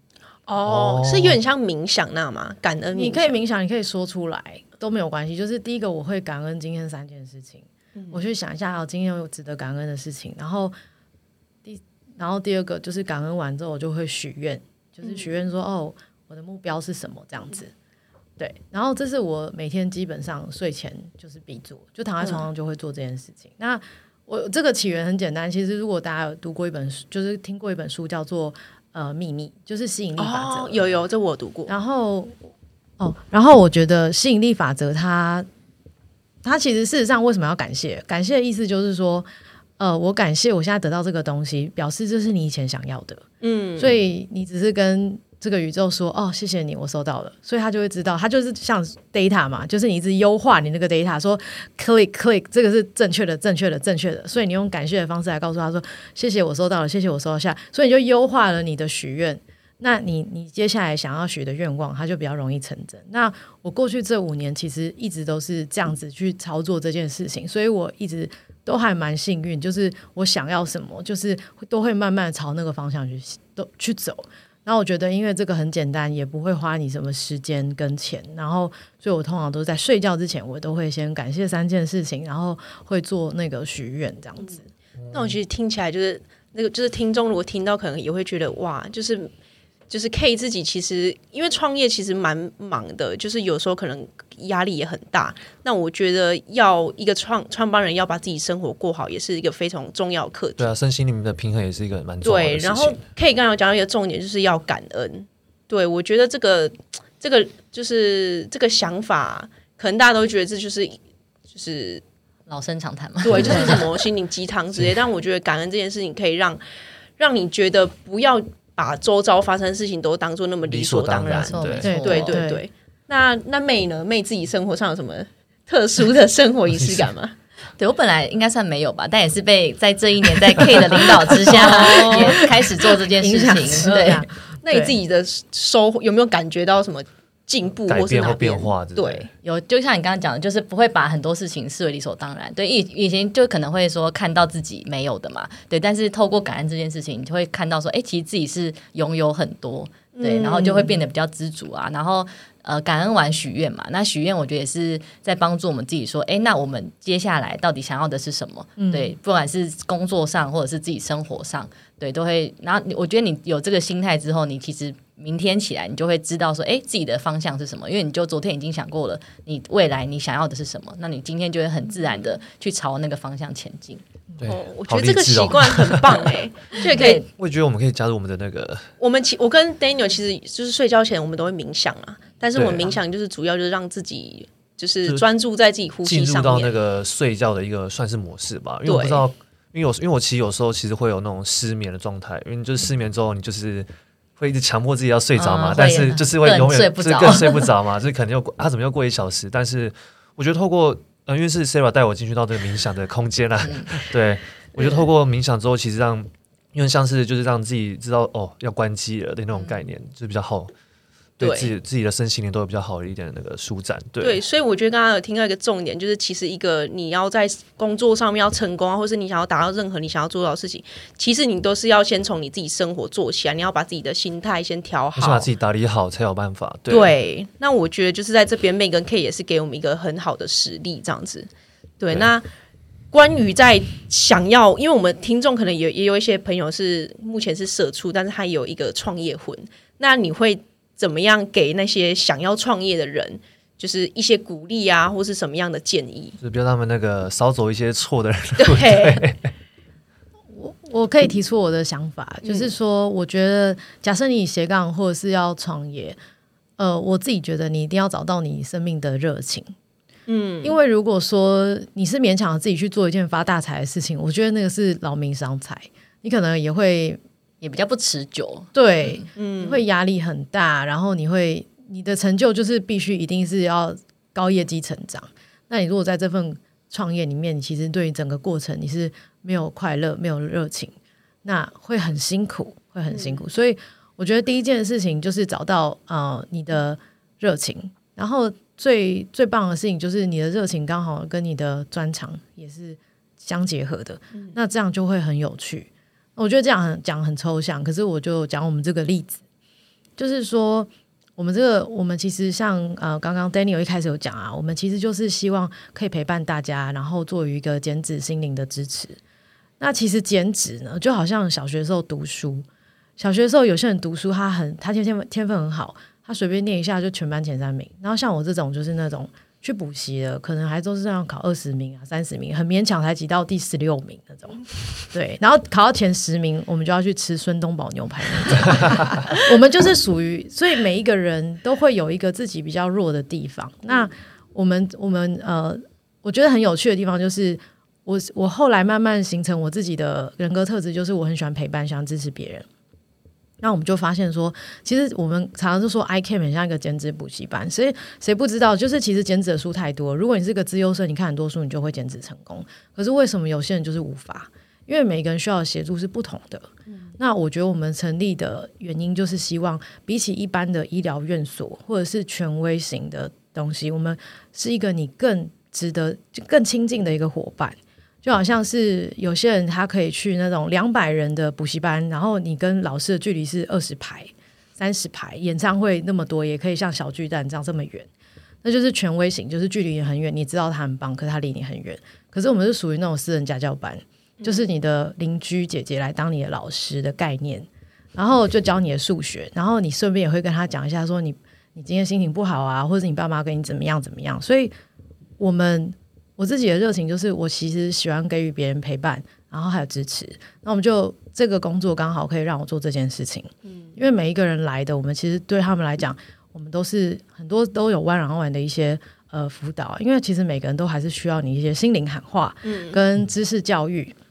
哦，是有点像冥想那样吗？感恩，你可以冥想，你可以说出来都没有关系。就是第一个，我会感恩今天三件事情。我去想一下，哦，今天有值得感恩的事情。然后第，然后第二个就是感恩完之后，我就会许愿，就是许愿说，哦，我的目标是什么这样子。对，然后这是我每天基本上睡前就是必做，就躺在床上就会做这件事情。那我这个起源很简单，其实如果大家有读过一本书，就是听过一本书叫做呃秘密，就是吸引力法则。哦，有有，这我读过。然后哦，然后我觉得吸引力法则它。他其实事实上为什么要感谢？感谢的意思就是说，呃，我感谢我现在得到这个东西，表示这是你以前想要的，嗯，所以你只是跟这个宇宙说，哦，谢谢你，我收到了，所以他就会知道，他就是像 data 嘛，就是你一直优化你那个 data，说 click click，这个是正确的，正确的，正确的，所以你用感谢的方式来告诉他说，谢谢我收到了，谢谢我收到下，所以你就优化了你的许愿。那你你接下来想要许的愿望，它就比较容易成真。那我过去这五年其实一直都是这样子去操作这件事情，所以我一直都还蛮幸运，就是我想要什么，就是都会慢慢朝那个方向去都去走。然后我觉得，因为这个很简单，也不会花你什么时间跟钱，然后所以我通常都是在睡觉之前，我都会先感谢三件事情，然后会做那个许愿这样子。那我其实听起来就是那个，就是听众如果听到，可能也会觉得哇，就是。就是 K 自己其实因为创业其实蛮忙的，就是有时候可能压力也很大。那我觉得要一个创创办人要把自己生活过好，也是一个非常重要的课题。对啊，身心里面的平衡也是一个蛮重要的事情。对，然后 K 刚刚讲到一个重点，就是要感恩。对，我觉得这个这个就是这个想法，可能大家都觉得这就是就是老生常谈嘛。对，就是什么 心灵鸡汤之类。但我觉得感恩这件事情可以让让你觉得不要。把周遭发生的事情都当做那么理所当然，当然对对对对对。那那妹呢？妹自己生活上有什么特殊的生活仪式感吗？对我本来应该算没有吧，但也是被在这一年在 K 的领导之下，也开始做这件事情。对，那你自己的收获有没有感觉到什么？进步或是哪边变化？对，有就像你刚刚讲的，就是不会把很多事情视为理所当然。对，以以前就可能会说看到自己没有的嘛，对。但是透过感恩这件事情，你就会看到说，哎，其实自己是拥有很多，对，然后就会变得比较知足啊。然后呃，感恩完许愿嘛，那许愿我觉得也是在帮助我们自己说，哎，那我们接下来到底想要的是什么？嗯、对，不管是工作上或者是自己生活上，对，都会。然后我觉得你有这个心态之后，你其实。明天起来，你就会知道说，哎，自己的方向是什么？因为你就昨天已经想过了，你未来你想要的是什么？那你今天就会很自然的去朝那个方向前进。对，哦、我觉得这个习惯很棒哎，这也可以。我也觉得我们可以加入我们的那个。我们其我跟 Daniel 其实就是睡觉前我们都会冥想啊，但是我们冥想就是主要就是让自己就是专注在自己呼吸上面，进入到那个睡觉的一个算是模式吧。因为我不知道，因为我因为我其实有时候其实会有那种失眠的状态，因为就是失眠之后你就是。会一直强迫自己要睡着嘛，嗯、但是就是会永远就更睡不着嘛，就是肯定要过，他怎么又过一小时？但是我觉得透过，呃，因为是 Sarah 带我进去到这个冥想的空间啊，嗯、对我觉得透过冥想之后，其实让，因为像是就是让自己知道哦要关机了的那种概念，嗯、就比较好。对自己自己的身心灵都有比较好的一点的那个舒展，对，对，所以我觉得刚刚有听到一个重点，就是其实一个你要在工作上面要成功啊，或是你想要达到任何你想要做到的事情，其实你都是要先从你自己生活做起来，你要把自己的心态先调好，先把自己打理好才有办法。对，对，那我觉得就是在这边，May 跟 K 也是给我们一个很好的实例，这样子。对，对那关于在想要，因为我们听众可能也也有一些朋友是目前是社畜，但是他有一个创业魂，那你会。怎么样给那些想要创业的人，就是一些鼓励啊，或是什么样的建议？就不要他们那个少走一些错的人。对，我我可以提出我的想法，嗯、就是说，我觉得假设你斜杠或者是要创业，呃，我自己觉得你一定要找到你生命的热情。嗯，因为如果说你是勉强自己去做一件发大财的事情，我觉得那个是劳民伤财，你可能也会。也比较不持久，对，嗯，会压力很大，然后你会你的成就就是必须一定是要高业绩成长。那你如果在这份创业里面，你其实对于整个过程你是没有快乐、没有热情，那会很辛苦，会很辛苦。嗯、所以我觉得第一件事情就是找到呃你的热情，然后最最棒的事情就是你的热情刚好跟你的专长也是相结合的，嗯、那这样就会很有趣。我觉得这样很讲很抽象，可是我就讲我们这个例子，就是说我们这个我们其实像呃刚刚 Daniel 一开始有讲啊，我们其实就是希望可以陪伴大家，然后做一个减脂心灵的支持。那其实减脂呢，就好像小学时候读书，小学时候有些人读书他很他天天天分很好，他随便念一下就全班前三名，然后像我这种就是那种。去补习的，可能还都是这样考二十名啊、三十名，很勉强才挤到第十六名那种。对，然后考到前十名，我们就要去吃孙东宝牛排那种。我们就是属于，所以每一个人都会有一个自己比较弱的地方。那我们我们呃，我觉得很有趣的地方就是，我我后来慢慢形成我自己的人格特质，就是我很喜欢陪伴，想支持别人。那我们就发现说，其实我们常常是说，ICAMP 很像一个减脂补习班。所以谁不知道？就是其实减脂的书太多。如果你是个资优生，你看很多书，你就会减脂成功。可是为什么有些人就是无法？因为每个人需要的协助是不同的。嗯、那我觉得我们成立的原因，就是希望比起一般的医疗院所或者是权威型的东西，我们是一个你更值得、就更亲近的一个伙伴。就好像是有些人他可以去那种两百人的补习班，然后你跟老师的距离是二十排、三十排，演唱会那么多，也可以像小巨蛋这样这么远，那就是权威型，就是距离也很远，你知道他很棒，可是他离你很远。可是我们是属于那种私人家教班，就是你的邻居姐姐来当你的老师的概念，然后就教你的数学，然后你顺便也会跟他讲一下，说你你今天心情不好啊，或者你爸妈跟你怎么样怎么样，所以我们。我自己的热情就是，我其实喜欢给予别人陪伴，然后还有支持。那我们就这个工作刚好可以让我做这件事情。嗯，因为每一个人来的，我们其实对他们来讲，我们都是很多都有 one on one 的一些呃辅导。因为其实每个人都还是需要你一些心灵喊话，嗯，跟知识教育。嗯，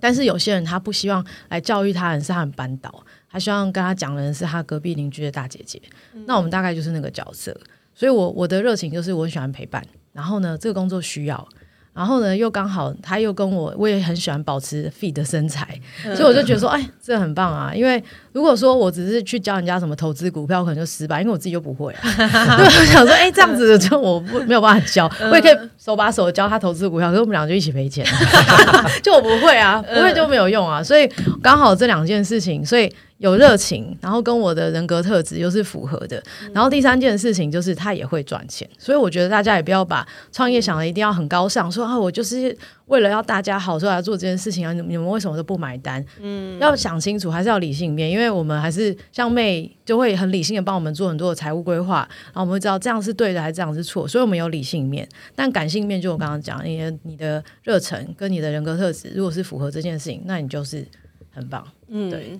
但是有些人他不希望来教育他人，是他们班导，他希望跟他讲的人是他隔壁邻居的大姐姐。嗯，那我们大概就是那个角色。所以我我的热情就是我很喜欢陪伴，然后呢，这个工作需要。然后呢，又刚好他又跟我，我也很喜欢保持 fit 的身材，嗯、所以我就觉得说，哎，这很棒啊！因为如果说我只是去教人家什么投资股票，可能就失败，因为我自己就不会啊。对，我想说，哎，这样子就我不没有办法教，我也可以手把手教他投资股票，可是我们俩就一起赔钱，就我不会啊，不会就没有用啊。所以刚好这两件事情，所以。有热情，然后跟我的人格特质又是符合的，然后第三件事情就是他也会赚钱，所以我觉得大家也不要把创业想的一定要很高尚，说啊我就是为了要大家好，所以来做这件事情啊，你们为什么都不买单？嗯，要想清楚，还是要理性面，因为我们还是像妹就会很理性的帮我们做很多的财务规划，然后我们会知道这样是对的还是这样是错，所以我们有理性面，但感性面就我刚刚讲，你的你的热忱跟你的人格特质如果是符合这件事情，那你就是很棒，嗯，对。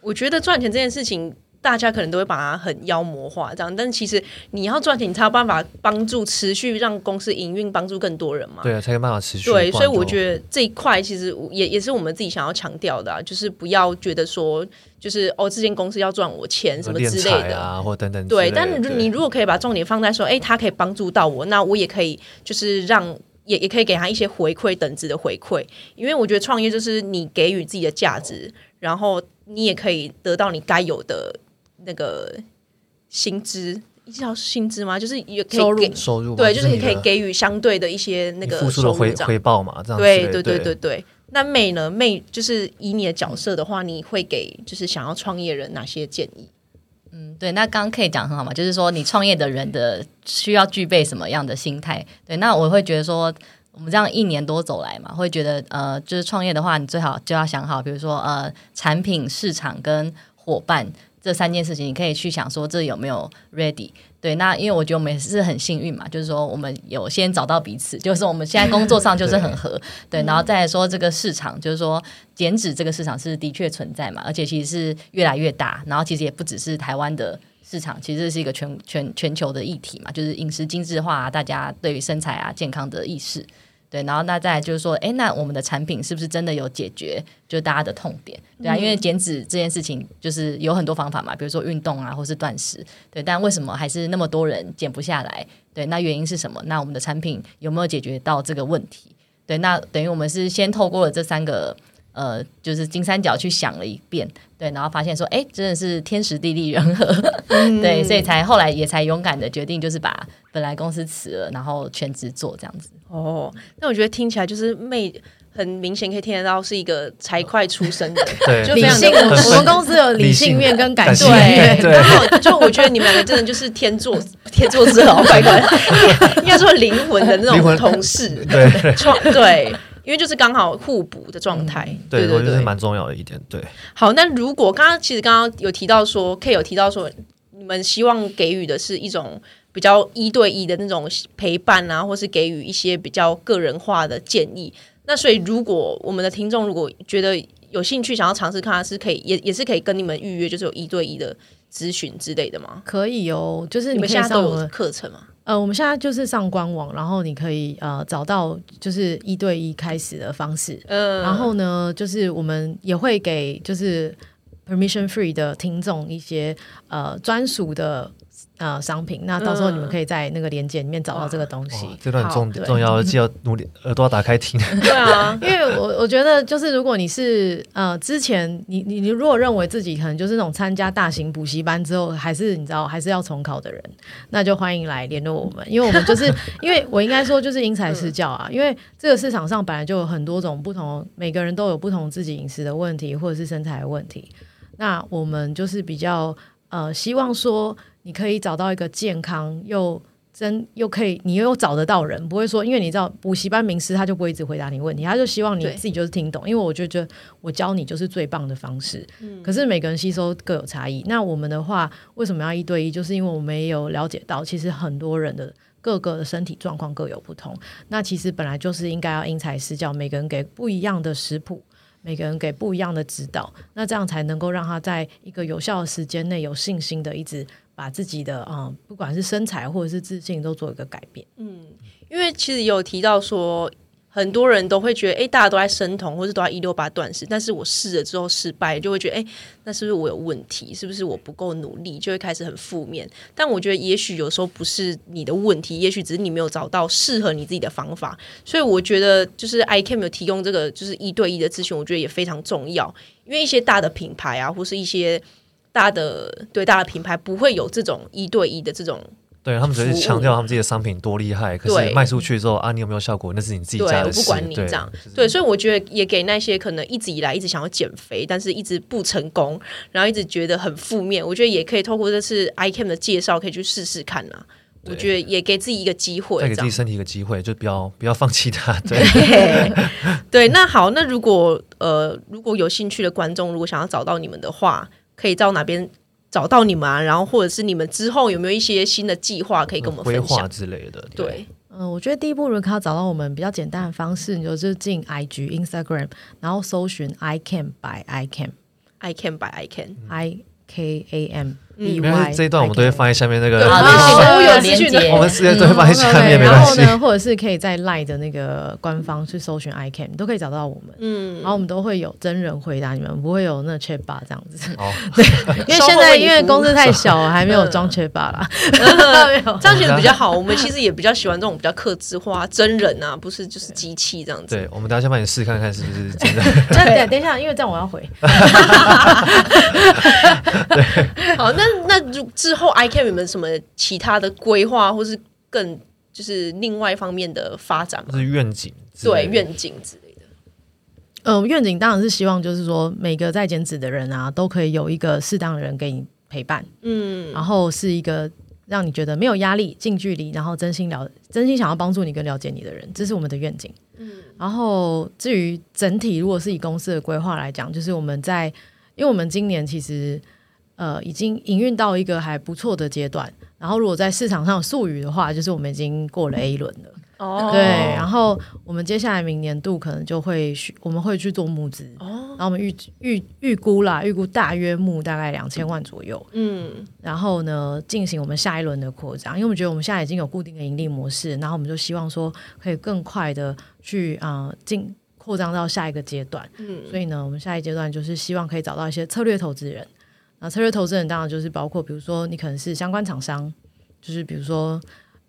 我觉得赚钱这件事情，大家可能都会把它很妖魔化，这样。但是其实你要赚钱，你才有办法帮助持续让公司营运，帮助更多人嘛。对啊，才有办法持续。对，所以我觉得这一块其实也也是我们自己想要强调的，啊，就是不要觉得说，就是哦，这间公司要赚我钱什么之类的啊，或等等。对，但你如果可以把重点放在说，哎，他可以帮助到我，那我也可以就是让也也可以给他一些回馈等值的回馈，因为我觉得创业就是你给予自己的价值，然后。你也可以得到你该有的那个薪资，叫薪资吗？就是也可以给收入，收入对，就是你可以给予相对的一些那个付出的回回报嘛，这样对对对对对。那妹呢？妹就是以你的角色的话，你会给就是想要创业人哪些建议？嗯，对，那刚刚可以讲很好嘛，就是说你创业的人的需要具备什么样的心态？对，那我会觉得说。我们这样一年多走来嘛，会觉得呃，就是创业的话，你最好就要想好，比如说呃，产品、市场跟伙伴这三件事情，你可以去想说这有没有 ready。对，那因为我觉得我们也是很幸运嘛，就是说我们有先找到彼此，就是我们现在工作上就是很合。对，对，然后再来说这个市场，就是说减脂这个市场是的确存在嘛，而且其实是越来越大，然后其实也不只是台湾的。市场其实是一个全全全球的议题嘛，就是饮食精致化啊，大家对于身材啊健康的意识，对，然后那再来就是说，诶，那我们的产品是不是真的有解决就大家的痛点？对啊，因为减脂这件事情就是有很多方法嘛，比如说运动啊，或是断食，对，但为什么还是那么多人减不下来？对，那原因是什么？那我们的产品有没有解决到这个问题？对，那等于我们是先透过了这三个。呃，就是金三角去想了一遍，对，然后发现说，哎，真的是天时地利人和，嗯、对，所以才后来也才勇敢的决定，就是把本来公司辞了，然后全职做这样子。哦，那我觉得听起来就是妹很明显可以听得到是一个财会出身的，对，就理性。我们公司有理性面跟感性面，对，然后就我觉得你们两个真的就是天作 天作之合，乖乖，应该说灵魂的那种同事，对，创对。因为就是刚好互补的状态，嗯、对，对，对，蛮重要的一点。对，好，那如果刚刚其实刚刚有提到说，K 有提到说，你们希望给予的是一种比较一对一的那种陪伴啊，或是给予一些比较个人化的建议。那所以，如果我们的听众如果觉得有兴趣想要尝试看，是可以也也是可以跟你们预约，就是有一对一的咨询之类的吗？可以哦，就是你，你们现在都有课程吗？呃，我们现在就是上官网，然后你可以呃找到就是一对一开始的方式，嗯，然后呢，就是我们也会给就是 permission free 的听众一些呃专属的。呃，商品，那到时候你们可以在那个链接里面找到这个东西。这段很重重要，记得努力耳朵打开听。对啊，因为我我觉得就是如果你是呃之前你你你如果认为自己可能就是那种参加大型补习班之后还是你知道还是要重考的人，那就欢迎来联络我们，因为我们就是因为我应该说就是因材施教啊，因为这个市场上本来就有很多种不同，每个人都有不同自己饮食的问题或者是身材的问题，那我们就是比较呃希望说。你可以找到一个健康又真又可以，你又找得到人，不会说，因为你知道补习班名师他就不会一直回答你问题，他就希望你自己就是听懂。因为我就觉得我教你就是最棒的方式。嗯，可是每个人吸收各有差异。那我们的话为什么要一对一？就是因为我们也有了解到，其实很多人的各个的身体状况各有不同。那其实本来就是应该要因材施教，每个人给不一样的食谱，每个人给不一样的指导，那这样才能够让他在一个有效的时间内有信心的一直。把自己的啊、不管是身材或者是自信，都做一个改变。嗯，因为其实有提到说，很多人都会觉得，哎，大家都在生酮，或是都在一六八断食，但是我试了之后失败，就会觉得，哎，那是不是我有问题？是不是我不够努力？就会开始很负面。但我觉得，也许有时候不是你的问题，也许只是你没有找到适合你自己的方法。所以我觉得，就是 ICAM 有提供这个就是一对一的咨询，我觉得也非常重要。因为一些大的品牌啊，或是一些大的对大的品牌，不会有这种一对一的这种。对他们只是强调他们自己的商品多厉害，可是卖出去之后啊，你有没有效果？那是你自己家的事。对，我不管你这样。对，对，所以我觉得也给那些可能一直以来一直想要减肥，但是一直不成功，然后一直觉得很负面，我觉得也可以透过这次 ICAM 的介绍，可以去试试看呐。我觉得也给自己一个机会，再给自己身体一个机会，就不要 不要放弃它。对对，那好，那如果呃如果有兴趣的观众，如果想要找到你们的话，可以到哪边？找到你们啊，然后或者是你们之后有没有一些新的计划可以跟我们分享之类的？对，嗯、呃，我觉得第一步如果要找到我们比较简单的方式，你就是进 IG、Instagram，然后搜寻 I can by I can，I can by ICAM，IKAM。I K A M。因为这一段我们都会放在下面那个，都，有连接，我们直接都会放在下面，没关系。然后呢，或者是可以在 Line 的那个官方去搜寻 ICAM，都可以找到我们。嗯，然后我们都会有真人回答你们，不会有那 Chatbot 这样子。哦，对，因为现在因为公司太小，还没有装 Chatbot 啦。没有，这样其实比较好。我们其实也比较喜欢这种比较克制化真人啊，不是就是机器这样子。对，我们等下先帮你试看看是不是真的。对，等一下，因为这样我要回。对，好，那那如。之后，I can 有没有什么其他的规划，或是更就是另外一方面的发展吗？是愿景，对愿景之类的。嗯、呃，愿景当然是希望，就是说每个在减脂的人啊，都可以有一个适当的人给你陪伴，嗯，然后是一个让你觉得没有压力、近距离，然后真心了、真心想要帮助你、跟了解你的人，这是我们的愿景。嗯，然后至于整体，如果是以公司的规划来讲，就是我们在，因为我们今年其实。呃，已经营运到一个还不错的阶段。然后，如果在市场上术语的话，就是我们已经过了 A 轮了。哦，对。然后，我们接下来明年度可能就会去，我们会去做募资。哦。然后，我们预预预估啦，预估大约募大概两千万左右。嗯。然后呢，进行我们下一轮的扩张，因为我们觉得我们现在已经有固定的盈利模式，然后我们就希望说可以更快的去啊、呃、进扩张到下一个阶段。嗯。所以呢，我们下一阶段就是希望可以找到一些策略投资人。那策略投资人当然就是包括，比如说你可能是相关厂商，就是比如说，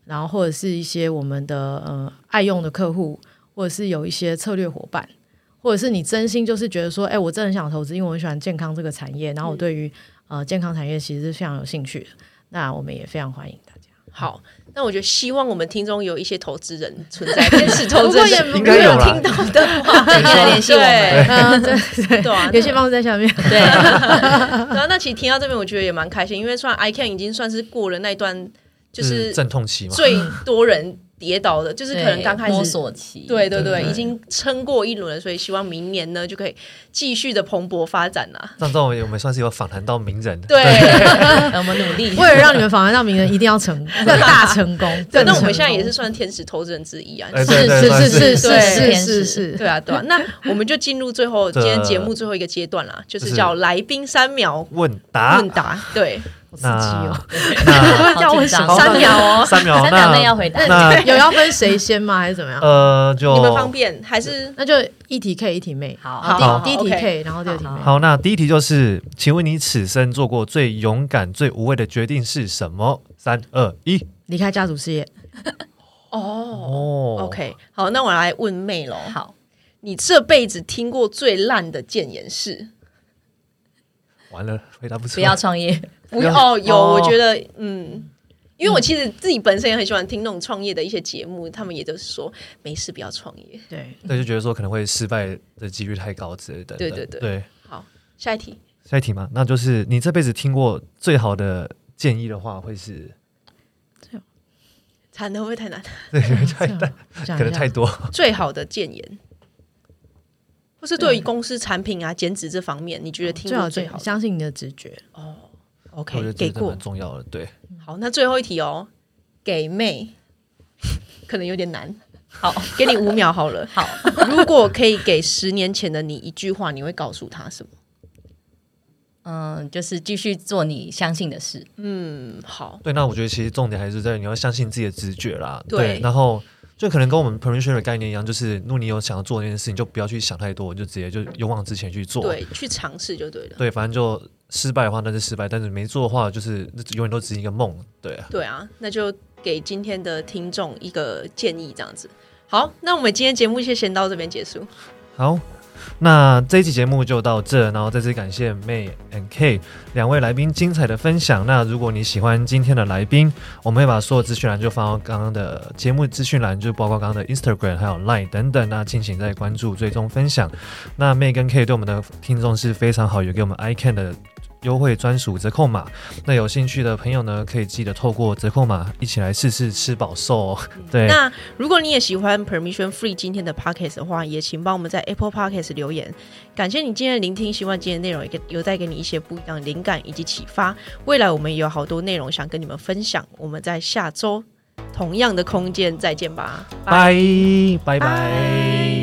然后或者是一些我们的呃爱用的客户，或者是有一些策略伙伴，或者是你真心就是觉得说，哎，我真的很想投资，因为我很喜欢健康这个产业，然后我对于呃健康产业其实是非常有兴趣的，那我们也非常欢迎大家。好。那我觉得希望我们听众有一些投资人存在，天使投资人 应该有听到的话，可以来联系我们。对对对，对啊，联系方式在下面。对，然后那其实听到这边，我觉得也蛮开心，因为算 I can 已经算是过了那段就是阵痛期嘛，最多人。跌倒的，就是可能刚开始摸索期，对对对，已经撑过一轮了，所以希望明年呢就可以继续的蓬勃发展呐。上周我们算是有访谈到名人，对，我们努力，为了让你们访谈到名人，一定要成 大成功。对，那我们现在也是算天使投资人之一啊，是是是是是是是，对啊对啊。那我们就进入最后今天节目最后一个阶段啦，就是叫来宾三秒问答。问答，对。刺激哦！那叫我想三秒哦，三秒，三秒内要回答。那 有要分谁先吗？还是怎么样？呃，就你们方便还是那就一题 K 一题妹。好，第一题 K，然后第二题妹。好，那第一题就是，请问你此生做过最勇敢、最无畏的决定是什么？三二一，离开家族事业。哦，OK，好，那我来问妹喽。好，你这辈子听过最烂的谏言是？完了，回答不出来。不要创业。不哦，有，我觉得，嗯，因为我其实自己本身也很喜欢听那种创业的一些节目，他们也都是说没事，不要创业。对，那就觉得说可能会失败的几率太高之类的。对对对，对。好，下一题。下一题嘛，那就是你这辈子听过最好的建议的话，会是？惨的会不会太难？对，太难，可能太多。最好的建言，或是对于公司产品啊、减脂这方面，你觉得听过最好？相信你的直觉哦。OK，给过，很重要的，对。好，那最后一题哦，给妹，可能有点难。好，给你五秒好了。好，如果可以给十年前的你一句话，你会告诉他什么？嗯，就是继续做你相信的事。嗯，好。对，那我觉得其实重点还是在你要相信自己的直觉啦。对，对然后。就可能跟我们 permission 的概念一样，就是如果你有想要做那件事情，就不要去想太多，就直接就勇往直前去做。对，去尝试就对了。对，反正就失败的话那是失败，但是没做的话就是永远都只是一个梦。对啊。对啊，那就给今天的听众一个建议，这样子。好，那我们今天节目就先到这边结束。好。那这一期节目就到这，然后再次感谢 May and K 两位来宾精彩的分享。那如果你喜欢今天的来宾，我们会把所有资讯栏就放到刚刚的节目资讯栏，就包括刚刚的 Instagram 还有 Line 等等。那敬请再关注、追踪、分享。那 May 跟 K 对我们的听众是非常好，有给我们 iCan 的。优惠专属折扣码，那有兴趣的朋友呢，可以记得透过折扣码一起来试试吃饱瘦哦。对，那如果你也喜欢 Permission Free 今天的 Podcast 的话，也请帮我们在 Apple Podcast 留言。感谢你今天的聆听，希望今天的内容也有带给你一些不一样的灵感以及启发。未来我们也有好多内容想跟你们分享，我们在下周同样的空间再见吧，拜拜拜。